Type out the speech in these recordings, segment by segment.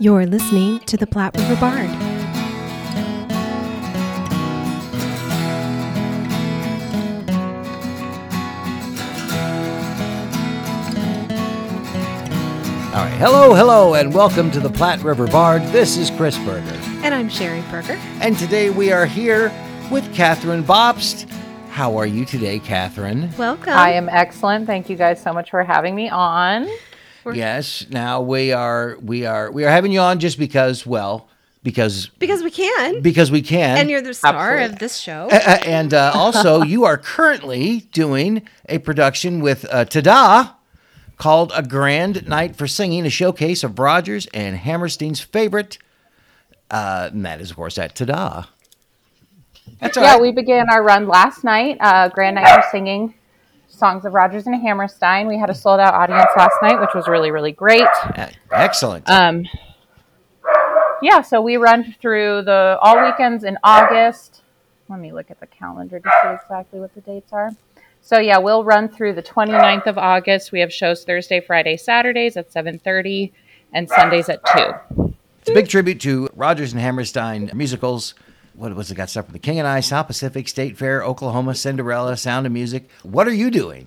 You're listening to the Platte River Bard. All right. Hello, hello, and welcome to the Platte River Bard. This is Chris Berger. And I'm Sherry Berger. And today we are here with Catherine Bobst. How are you today, Catherine? Welcome. I am excellent. Thank you guys so much for having me on. Yes. Now we are we are we are having you on just because, well, because because we can. because we can. and you're the star Absolutely. of this show. Uh, and uh, also, you are currently doing a production with uh, Tada called A Grand Night for Singing, a showcase of Rodgers and Hammerstein's favorite. Uh, and that is, of course, at Tada. That's all yeah, right. we began our run last night. Uh, Grand Night for Singing Songs of Rodgers and Hammerstein. We had a sold out audience last night, which was really, really great. Excellent. Um, yeah, so we run through the all weekends in August. Let me look at the calendar to see exactly what the dates are. So yeah, we'll run through the 29th of August. We have shows Thursday, Friday, Saturdays at 7:30 and Sundays at 2. it's a big tribute to Rodgers and Hammerstein musicals. What was it got stuff from The King and I, South Pacific, State Fair, Oklahoma, Cinderella, Sound of Music. What are you doing?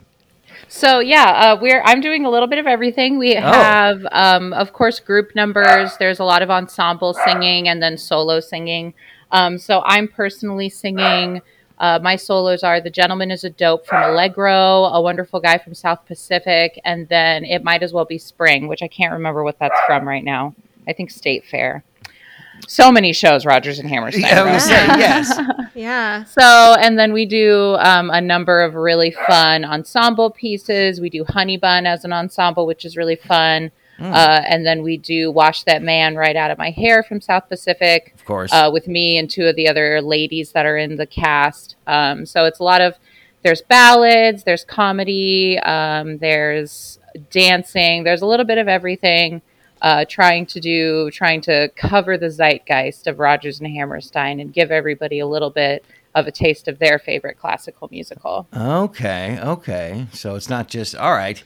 So yeah, uh, we're I'm doing a little bit of everything. We have, um, of course, group numbers. There's a lot of ensemble singing and then solo singing. Um, so I'm personally singing. Uh, my solos are "The Gentleman Is a Dope" from Allegro, "A Wonderful Guy" from South Pacific, and then "It Might As Well Be Spring," which I can't remember what that's from right now. I think State Fair. So many shows, Rodgers and Hammerstein. Yeah, right? was saying, yes. yeah. So, and then we do um, a number of really fun ensemble pieces. We do Honey Bun as an ensemble, which is really fun. Uh, and then we do Wash That Man Right Out of My Hair from South Pacific Of course. uh, with me and two of the other ladies that are in the cast. Um, so it's a lot of, there's ballads, there's comedy, um, there's dancing, there's a little bit of everything. Uh, trying to do, trying to cover the zeitgeist of Rodgers and Hammerstein and give everybody a little bit of a taste of their favorite classical musical. Okay, okay. So it's not just all right.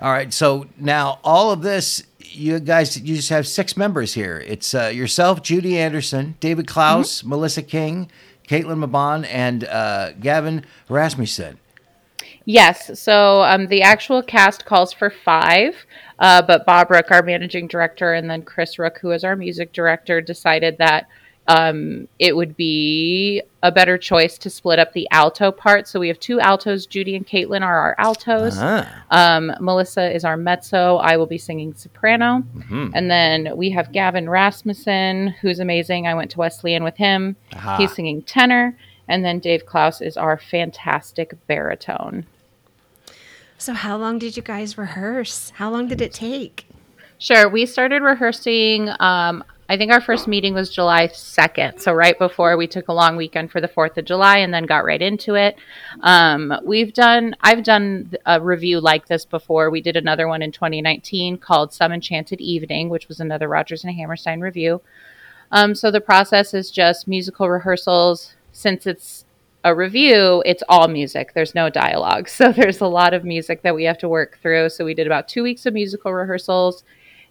All right. So now all of this, you guys, you just have six members here. It's uh, yourself, Judy Anderson, David Klaus, Melissa King, Caitlin Mabon, and uh, Gavin Rasmussen. Yes. So um, the actual cast calls for five, uh, but Bob Rook, our managing director, and then Chris Rook, who is our music director, decided that um, it would be a better choice to split up the alto part. So we have two altos. Judy and Caitlin are our altos. Ah, Um, Melissa is our mezzo. I will be singing soprano. And then we have Gavin Rasmussen, who's amazing. I went to Wesleyan with him. Aha. He's singing tenor. And then Dave Klaus is our fantastic baritone. So how long did you guys rehearse? How long did it take? Sure. We started rehearsing. Um, I think our first meeting was July 2nd. So, right before we took a long weekend for the 4th of July and then got right into it. Um, we've done, I've done a review like this before. We did another one in 2019 called Some Enchanted Evening, which was another Rodgers and Hammerstein review. Um, so, the process is just musical rehearsals. Since it's a review, it's all music. There's no dialogue. So there's a lot of music that we have to work through. So we did about two weeks of musical rehearsals,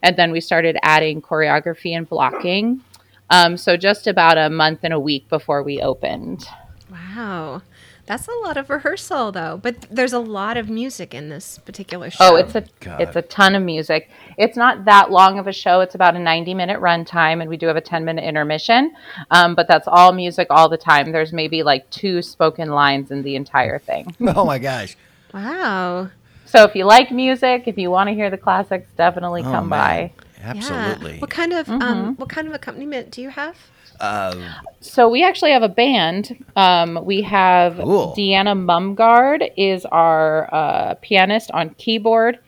and then we started adding choreography and blocking. Um, so just about a month and a week before we opened. Wow. That's a lot of rehearsal though. But there's a lot of music in this particular show. Oh, it's a God. it's a ton of music. It's not that long of a show. It's about a 90 minute runtime, and we do have a 10 minute intermission. Um, but that's all music all the time. There's maybe like two spoken lines in the entire thing. oh my gosh. Wow. So if you like music, if you want to hear the classics, definitely Oh, come man. by. Absolutely. Yeah. What kind of Mm-hmm. um what kind of accompaniment do you have? Uh, So we actually have a band. Um, we have Cool. Deanna Mumgard is our uh, pianist on keyboard,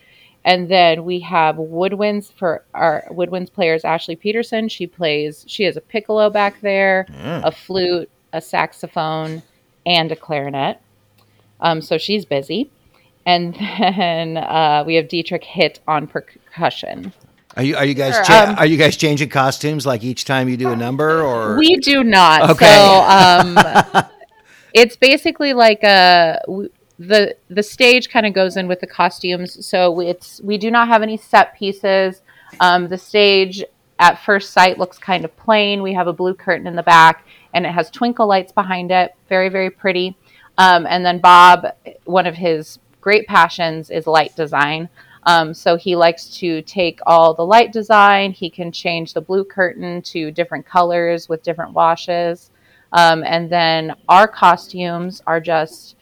and then we have woodwinds for our woodwinds players. Ashley Peterson, she plays. She has a piccolo back there, a flute, a saxophone, and a clarinet. Um, so she's busy. And then uh, we have Dietrich Hit on percussion. Are you are you guys Sure, cha- um, are you guys changing costumes like each time you do a number or We do not. Okay. So um, it's basically like a w- the the stage kind of goes in with the costumes. So it's we do not have any set pieces. Um, the stage at first sight looks kind of plain. We have a blue curtain in the back, and it has twinkle lights behind it. Very, very pretty. Um, and then Bob, one of his great passions is light design. Um, so he likes to take all the light design. He can change the blue curtain to different colors with different washes. Um, and then our costumes are just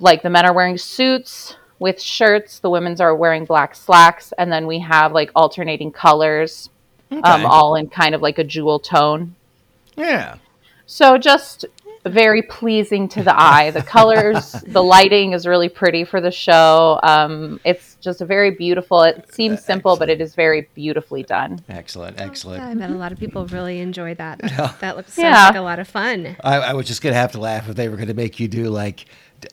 like the men are wearing suits with shirts, the women's are wearing black slacks, and then we have like alternating colors, um, all in kind of like a jewel tone. Yeah. So just very pleasing to the eye. The colors, the lighting is really pretty for the show. Um, it's just a very beautiful. It seems simple, but it is very beautifully done. Excellent. Yeah, Excellent. I bet a lot of people really enjoy that. That looks sounds Yeah. like a lot of fun. I, I was just gonna have to laugh if they were gonna make you do like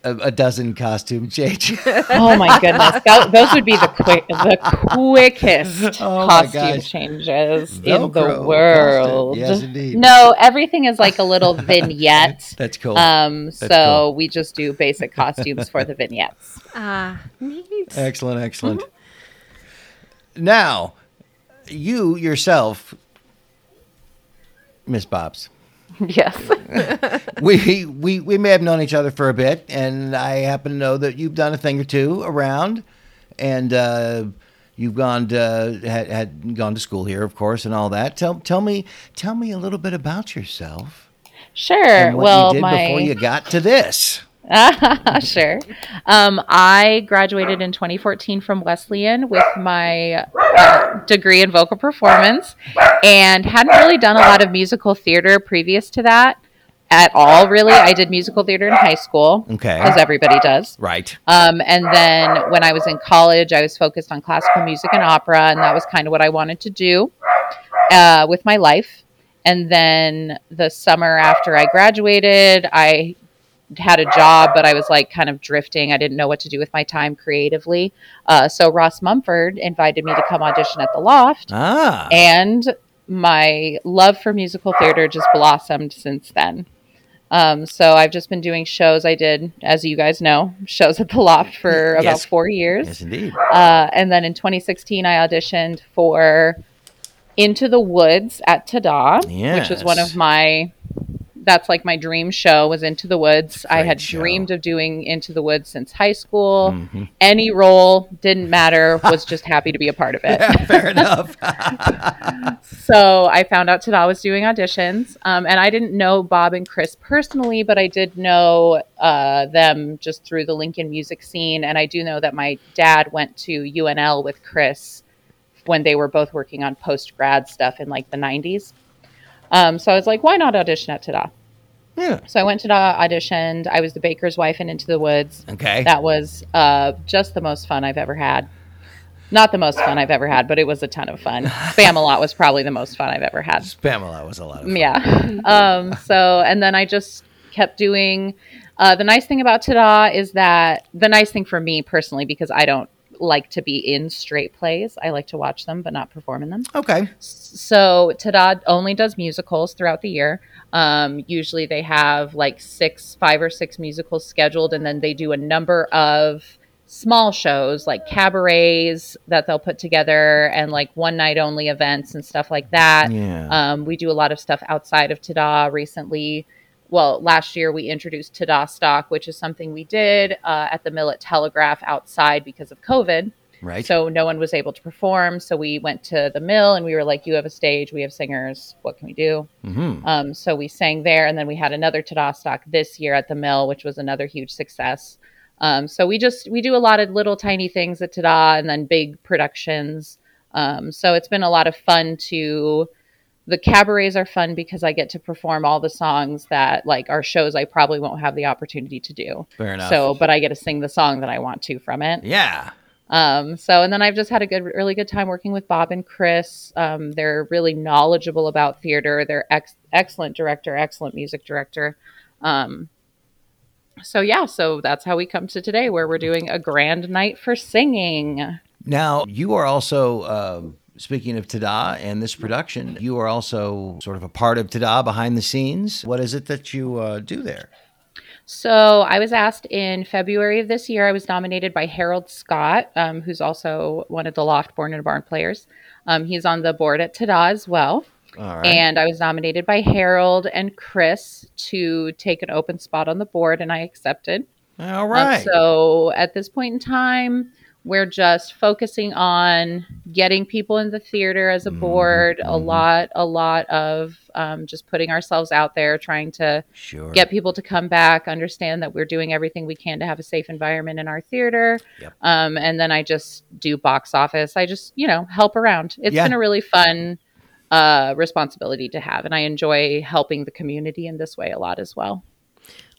a, a dozen costume changes. Oh my goodness, Tho- those would be the quick, the quickest Oh costume gosh. changes in the world. Yes, indeed. No, everything is like a little vignette. That's cool. Um, so cool. we just do basic costumes for the vignettes. Ah, neat. excellent. Excellent. Now, you yourself, Miss Bobs. yes. we, we we may have known each other for a bit, and I happen to know that you've done a thing or two around, and uh, you've gone to, had, had gone to school here, of course, and all that. Tell tell me tell me a little bit about yourself Sure. well, you did my before you got to this. sure. Um, I graduated in 2014 from Wesleyan with my uh, degree in vocal performance and hadn't really done a lot of musical theater previous to that at all, really. I did musical theater in high school, Okay. as everybody does. Right. Um, and then when I was in college, I was focused on classical music and opera, and that was kind of what I wanted to do uh, with my life. And then the summer after I graduated, I had a job, but I was like kind of drifting. I didn't know what to do with my time creatively. Uh, so Ross Mumford invited me to come audition at the Loft, Ah. and my love for musical theater just blossomed since then. Um, so I've just been doing shows. I did, as you guys know, shows at the Loft for about Yes. four years. yes, indeed. Uh, and then in 2016, I auditioned for Into the Woods at Tada, which was one of my. That's like my dream show was Into the Woods. I had show. dreamed of doing Into the Woods since high school. Mhm. Any role didn't matter. Was just happy to be a part of it. Fair enough. So I found out Tada was doing auditions, um, and I didn't know Bob and Chris personally, but I did know uh, them just through the Lincoln music scene, and I do know that my dad went to UNL with Chris when they were both working on post grad stuff in like the '90s. Um, so I was like, why not audition at Tada? yeah. So I went to Tada, auditioned. I was the baker's wife in Into the Woods. Okay. That was uh, just the most fun I've ever had. Not the most fun I've ever had, but it was a ton of fun. Spamalot was probably the most fun I've ever had. Pamela was a lot of fun. Yeah. Um, so, and then I just kept doing. Uh, the nice thing about Tada is that the nice thing for me personally, because I don't like to be in straight plays, I like to watch them but not perform in them. Okay. So Tada only does musicals throughout the year. Um, usually they have like six, five or six musicals scheduled, and then they do a number of small shows like cabarets that they'll put together and like one night only events and stuff like that. Yeah. Um, we do a lot of stuff outside of Tada recently. Well, last year we introduced Tada Stock, which is something we did uh, at the Mill at Telegraph outside because of COVID. right. So no one was able to perform. So we went to the mill and we were like, "You have a stage. We have singers. What can we do?" hmm Um, so we sang there, and then we had another Tada Stock this year at the mill, which was another huge success. Um, so we just we do a lot of little tiny things at Tada, and then big productions. Um, so it's been a lot of fun to. The cabarets are fun because I get to perform all the songs that like our shows I probably won't have the opportunity to do. Fair enough. So, but I get to sing the song that I want to from it. yeah. Um, so, and then I've just had a good, really good time working with Bob and Chris. Um, they're really knowledgeable about theater. They're ex- excellent director, excellent music director. Um, so yeah, so that's how we come to today, where we're doing a grand night for singing. Now, you are also, um, speaking of Tada and this production, you are also sort of a part of Tada behind the scenes. What is it that you uh, do there? So I was asked in February of this year. I was nominated by Harold Scott, um, who's also one of the Loft Born in a Barn players. Um, he's on the board at Tada as well. All right. And I was nominated by Harold and Chris to take an open spot on the board, and I accepted. All Um, so at this point in time, we're just focusing on getting people in the theater as a Mhm, board. A mhm. lot, a lot of um, just putting ourselves out there, trying to sure. get people to come back, understand that we're doing everything we can to have a safe environment in our theater. Yep. Um, and then I just do box office. I just, you know, help around. It's Yeah. been a really fun uh, responsibility to have. And I enjoy helping the community in this way a lot as well.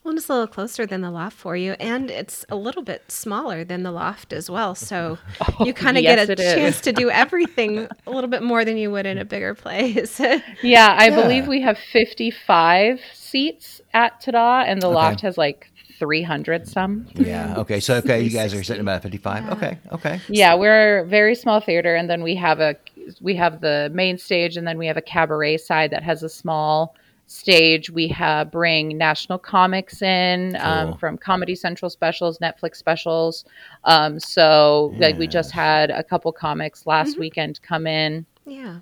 Well, it's a little closer than the loft for you, and it's a little bit smaller than the loft as well. So you kind of Oh, yes, get a it is. chance to do everything a little bit more than you would in a bigger place. Yeah, I Yeah. believe we have 55 seats at Tada, and the Okay. loft has like 300 some. yeah. Okay. So okay, you guys are sitting about fifty-five. Yeah. Okay. Okay. Yeah, we're a very small theater, and then we have a we have the main stage, and then we have a cabaret side that has a small stage. We have bring national comics in um, Cool. from Comedy Central specials, Netflix specials. Um, so like we just had a couple comics last Mhm. weekend come in. yeah.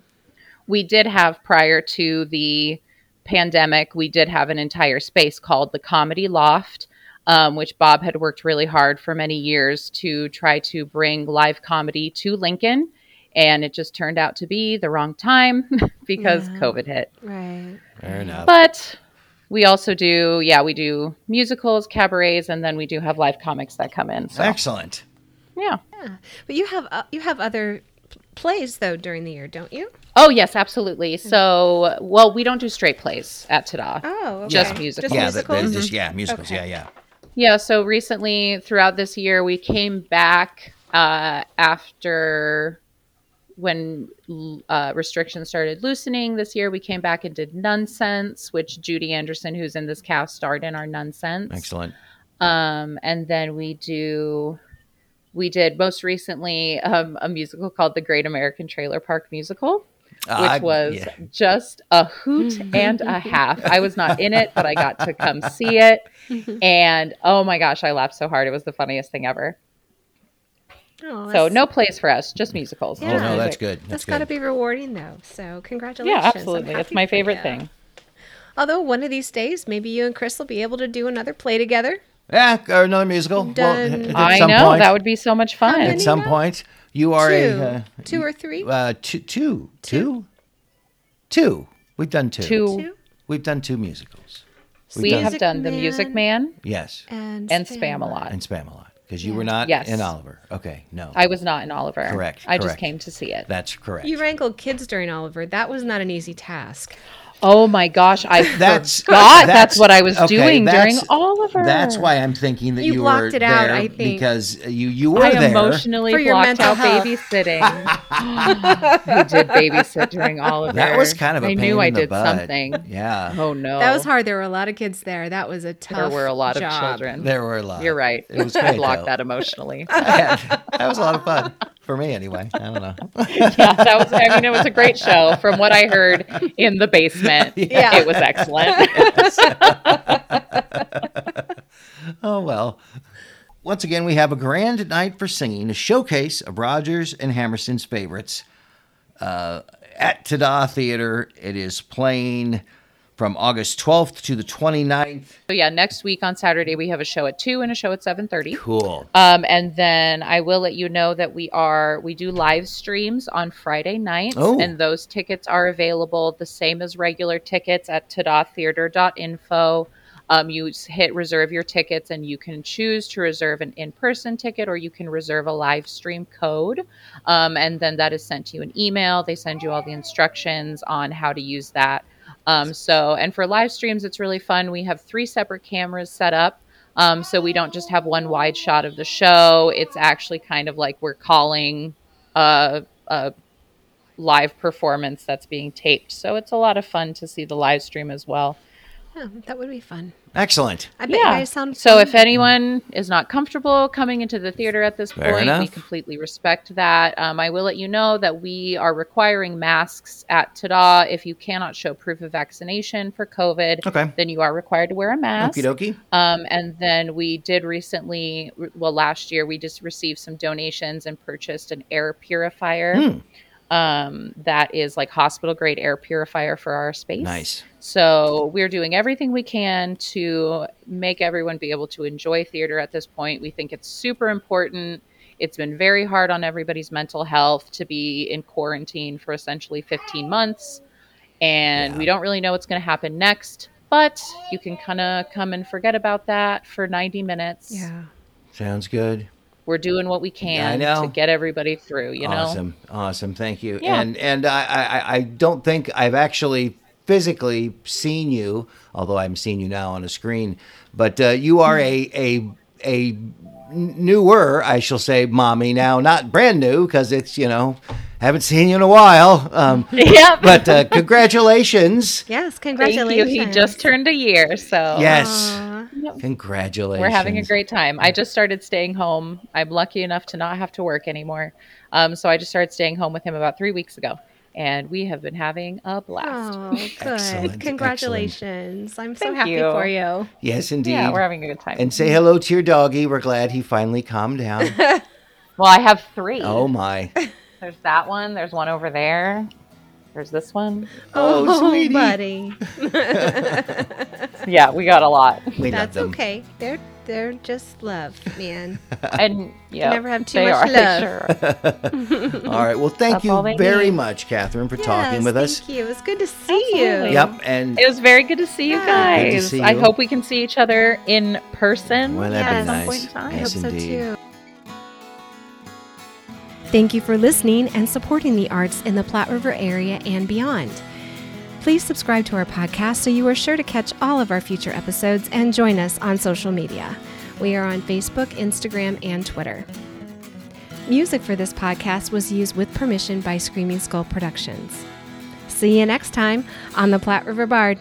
we did have prior to the pandemic, we did have an entire space called the Comedy Loft, um, which Bob had worked really hard for many years to try to bring live comedy to Lincoln. And it just turned out to be the wrong time because Yeah. COVID hit. Right. Fair enough. But we also do, yeah, we do musicals, cabarets, and then we do have live comics that come in. So, Excellent. yeah. Yeah. But you have uh, you have other plays though during the year, don't you? Oh, yes, absolutely. So, well, we don't do straight plays at Tada. Oh, okay. Just musicals. yeah. That, that musicals? is just, yeah. Musicals. Okay. Yeah. Yeah. Yeah, so recently throughout this year, we came back uh, after when uh, restrictions started loosening this year. We came back and did Nonsense, which Judy Anderson, who's in this cast, starred in our Nonsense. Excellent. Um, and then we do, we did most recently um, a musical called The Great American Trailer Park Musical which Uh, was yeah. just a hoot and a half. I was not in it, but I got to come see it. And oh my gosh, I laughed so hard. It was the funniest thing ever. Oh, So no plays for us, just musicals. Oh no, that's good. That's, That's good. got to be rewarding though. So congratulations. Yeah, absolutely. It's my favorite thing. Although one of these days, maybe you and Chris will be able to do another play together. Yeah, or another musical. Well, Done. at I some know point, that would be so much fun. At some now? point, you are two, a uh, two or three. uh, two, two, two, two. We've done two. Two. two We've done two musicals. We've we done- have done the Music Man Yes, and and Spam. Spam a lot. and Spam a lot because you Yeah. were not Yes. in Oliver. Okay, no, I was not in Oliver. Correct, I just came to see it. that's correct. You wrangled kids during Oliver. That was not an easy task. Oh my gosh, I That's- forgot that's, that's- what I was okay, doing during that's- Oliver. That's why I'm thinking that You you, blocked were it out, there I think. because you you were I there. emotionally For your blocked mental out health. babysitting. Who did babysit during Oliver? That That was kind of a I pain knew in I the did butt. something. Yeah, Oh no, That was hard. There were a lot of kids there. That was a tough. There were a lot of children. there were a lot. You're right. It was I blocked though. that emotionally. Yeah, that was a lot of fun for me anyway. I don't know. yeah, that was. I mean, it was a great show. From what I heard in the basement, Yeah. it was excellent. Oh well. Once again, we have a grand night for singing, a showcase of Rodgers and Hammerstein's favorites uh, at Tada Theater. It is playing from August 12th to the 29th. so yeah, next week on Saturday we have a show at two and a show at seven thirty. Cool. Um, and then I will let you know that we are we do live streams on Friday nights, Oh. and those tickets are available the same as regular tickets at tadatheater.info. Um, you hit reserve your tickets, and you can choose to reserve an in-person ticket, or you can reserve a live stream code, um, and then that is sent to you an email. They send you all the instructions on how to use that. Um, so, and for live streams, it's really fun. We have three separate cameras set up. Um, so we don't just have one wide shot of the show. It's actually kind of like we're calling a, a live performance that's being taped. So it's a lot of fun to see the live stream as well. That would be fun. Excellent. I bet you guys sound so fun. if anyone is not comfortable coming into the theater at this Fair point, we completely respect that. Um, I will let you know that we are requiring masks at Tada. If you cannot show proof of vaccination for COVID, Okay. then you are required to wear a mask. Okie dokie. Um, and then we did recently, well, last year, we just received some donations and purchased an air purifier. Hmm. Um, that is like hospital grade air purifier for our space. Nice. So we're doing everything we can to make everyone be able to enjoy theater at this point. We think it's super important. It's been very hard on everybody's mental health to be in quarantine for essentially 15 months. And Yeah. we don't really know what's going to happen next, but you can kind of come and forget about that for 90 minutes. yeah. Sounds good. We're doing what we can know. to get everybody through, you know? awesome, awesome. Thank you. Yeah. And and I, I I don't think I've actually physically seen you, although I'm seeing you now on a screen. But uh, you are a a a newer, I shall say, mommy now. Not brand new because it's you know haven't seen you in a while. Um, Yep. but uh, congratulations. Yes, Thank congratulations. you. He just turned a year, so Yes, Aw. congratulations. We're having a great time. I just started staying home. I'm lucky enough to not have to work anymore. Um, so I just started staying home with him about three weeks ago. And we have been having a blast. Oh, good. Excellent, Congratulations. I'm so Thank happy you. for you. Yes, indeed. Yeah, we're having a good time. and say hello to your doggy. We're glad he finally calmed down. well, I have three. oh my. There's that one. There's one over there. There's this one. Oh, oh sweetie. buddy. Yeah, we got a lot. We That's love them. okay. They're they're just love, man. And yeah, never have too they much are, they love. sure are. All right. Well, thank That's you very need. much, Catherine, for Yes, talking with us. Thank you. It was good to see Absolutely. you. Yep. And It was very good to see you Yeah. Good to guys. see I hope we can see each other in person Well, that'd be at some nice. point in time. I Yes, hope so too. Thank you for listening and supporting the arts in the Platte River area and beyond. Please subscribe to our podcast so you are sure to catch all of our future episodes and join us on social media. We are on Facebook, Instagram, and Twitter. Music for this podcast was used with permission by Screaming Skull Productions. See you next time on the Platte River Bard.